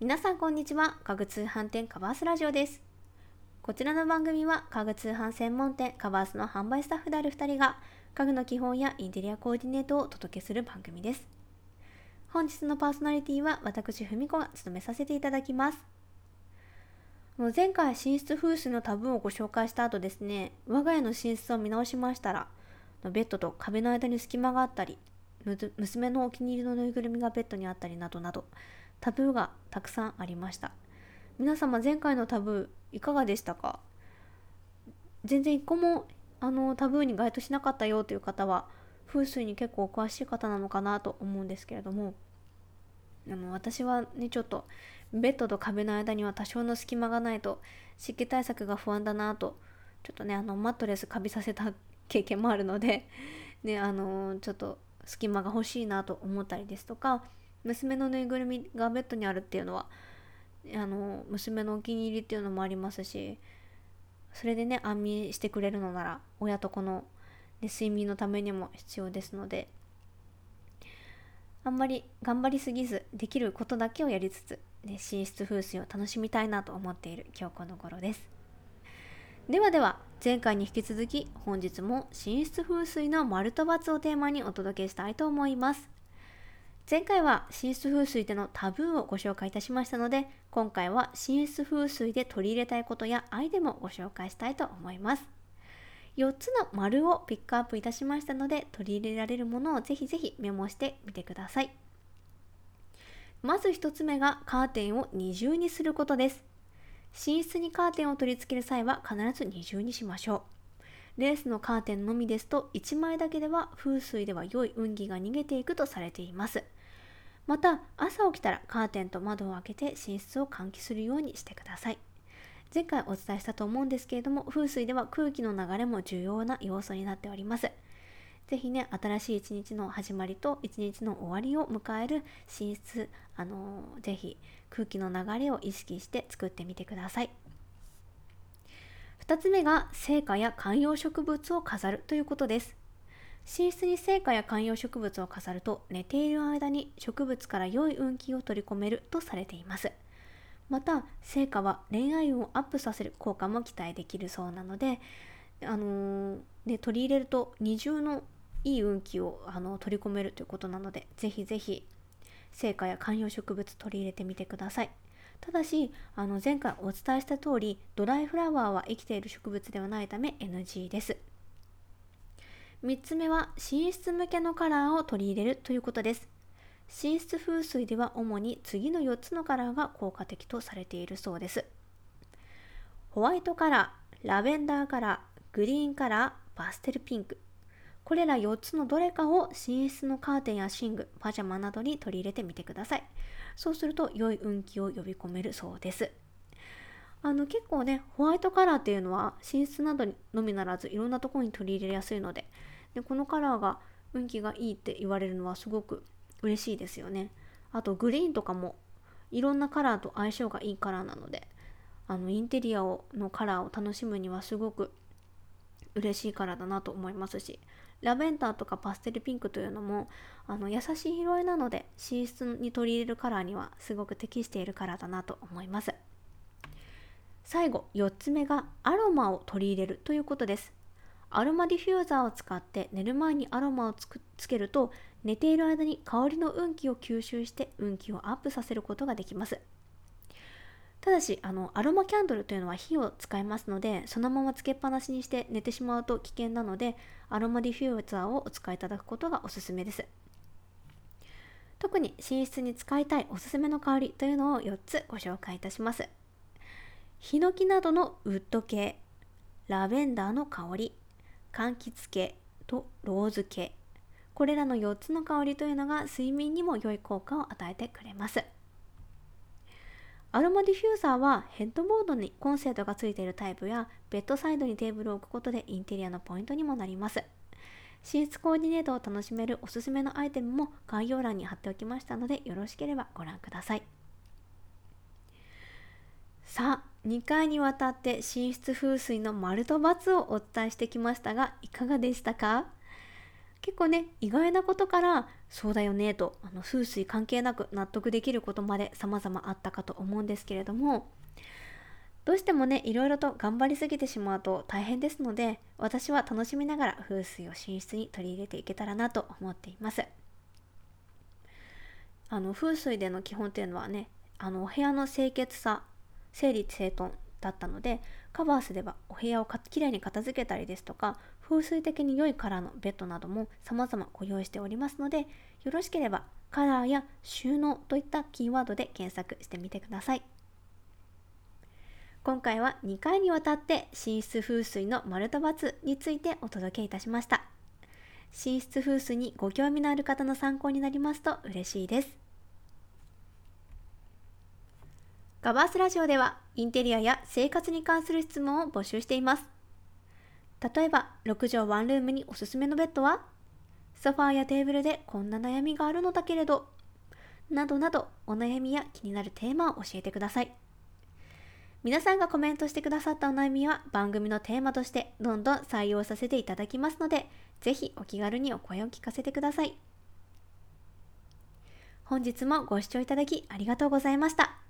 皆さんこんにちは。家具通販店カバースラジオです。こちらの番組は家具通販専門店カバースの販売スタッフである2人が家具の基本やインテリアコーディネートをお届けする番組です。本日のパーソナリティは私ふみこが務めさせていただきます。もう前回寝室風水のタブーをご紹介した後ですね我が家の寝室を見直しましたらベッドと壁の間に隙間があったり娘のお気に入りのぬいぐるみがベッドにあったりなどなどタブーがたくさんありました。皆様前回のタブーいかがでしたか？全然一個もあのタブーに該当しなかったよという方は風水に結構お詳しい方なのかなと思うんですけれどもあの私はねちょっとベッドと壁の間には多少の隙間がないと湿気対策が不安だなとちょっとねあのマットレスカビさせた経験もあるのでねあのちょっと隙間が欲しいなと思ったりですとか娘のぬいぐるみがベッドにあるっていうのはあの娘のお気に入りっていうのもありますしそれでね安眠してくれるのなら親と子の、ね、睡眠のためにも必要ですのであんまり頑張りすぎずできることだけをやりつつ、ね、寝室風水を楽しみたいなと思っている今日この頃です。ではでは前回に引き続き本日も寝室風水の丸と×をテーマにお届けしたいと思います。前回は寝室風水でのタブーをご紹介いたしましたので今回は寝室風水で取り入れたいことやアイデアもご紹介したいと思います。4つの丸をピックアップいたしましたので取り入れられるものをぜひぜひメモしてみてください。まず1つ目がカーテンを二重にすることです。寝室にカーテンを取り付ける際は必ず二重にしましょう。レースのカーテンのみですと1枚だけでは風水では良い運気が逃げていくとされています。また朝起きたらカーテンと窓を開けて寝室を換気するようにしてください。前回お伝えしたと思うんですけれども風水では空気の流れも重要な要素になっております。ぜひね新しい一日の始まりと一日の終わりを迎える寝室あのー、ぜひ空気の流れを意識して作ってみてください。2つ目が成果や観葉植物を飾るということです。寝室に成果や観葉植物を飾ると寝ている間に植物から良い運気を取り込めるとされています。また成果は恋愛運をアップさせる効果も期待できるそうなので、あのー、ね、取り入れると二重のいい運気をあの取り込めるということなのでぜひぜひ成果や観葉植物取り入れてみてください。ただしあの前回お伝えした通りドライフラワーは生きている植物ではないため NG です。3つ目は寝室向けのカラーを取り入れるということです。寝室風水では主に次の4つのカラーが効果的とされているそうです。ホワイトカラー、ラベンダーカラー、グリーンカラー、パステルピンク。これら4つのどれかを寝室のカーテンや寝具、パジャマなどに取り入れてみてください。そうすると良い運気を呼び込めるそうです。あの結構ねホワイトカラーっていうのは寝室などにのみならずいろんなところに取り入れやすいのででこのカラーが運気がいいって言われるのはすごく嬉しいですよね。あとグリーンとかもいろんなカラーと相性がいいカラーなのであのインテリアをのカラーを楽しむにはすごく嬉しいカラーだなと思いますしラベンダーとかパステルピンクというのもあの優しい色合いなので寝室に取り入れるカラーにはすごく適しているカラーだなと思います。最後4つ目がアロマを取り入れるということです。アロマディフューザーを使って寝る前にアロマをつけると寝ている間に香りの運気を吸収して運気をアップさせることができます。ただしあのアロマキャンドルというのは火を使いますのでそのままつけっぱなしにして寝てしまうと危険なのでアロマディフューザーをお使いいただくことがおすすめです。特に寝室に使いたいおすすめの香りというのを4つご紹介いたします。ヒノキなどのウッド系ラベンダーの香り柑橘系とローズ系。これらの4つの香りというのが睡眠にも良い効果を与えてくれます。アロマディフューザーはヘッドボードにコンセントがついているタイプやベッドサイドにテーブルを置くことでインテリアのポイントにもなります。寝室コーディネートを楽しめるおすすめのアイテムも概要欄に貼っておきましたのでよろしければご覧ください。さあ2回にわたって寝室風水の丸と×をお伝えしてきましたがいかがでしたか？結構ね意外なことからそうだよねとあの風水関係なく納得できることまで様々あったかと思うんですけれどもどうしてもねいろいろと頑張りすぎてしまうと大変ですので私は楽しみながら風水を寝室に取り入れていけたらなと思っています。あの風水での基本っていうのはねあのお部屋の清潔さ整理整頓だったのでカバーすればお部屋をきれいに片付けたりですとか風水的に良いカラーのベッドなども様々ご用意しておりますのでよろしければカラーや収納といったキーワードで検索してみてください。今回は2回にわたって寝室風水の丸と×についてお届けいたしました。寝室風水にご興味のある方の参考になりますと嬉しいです。ガバースラジオではインテリアや生活に関する質問を募集しています。例えば、6畳ワンルームにおすすめのベッドはソファーやテーブルでこんな悩みがあるのだけれど、などなどお悩みや気になるテーマを教えてください。皆さんがコメントしてくださったお悩みは番組のテーマとしてどんどん採用させていただきますので、ぜひお気軽にお声を聞かせてください。本日もご視聴いただきありがとうございました。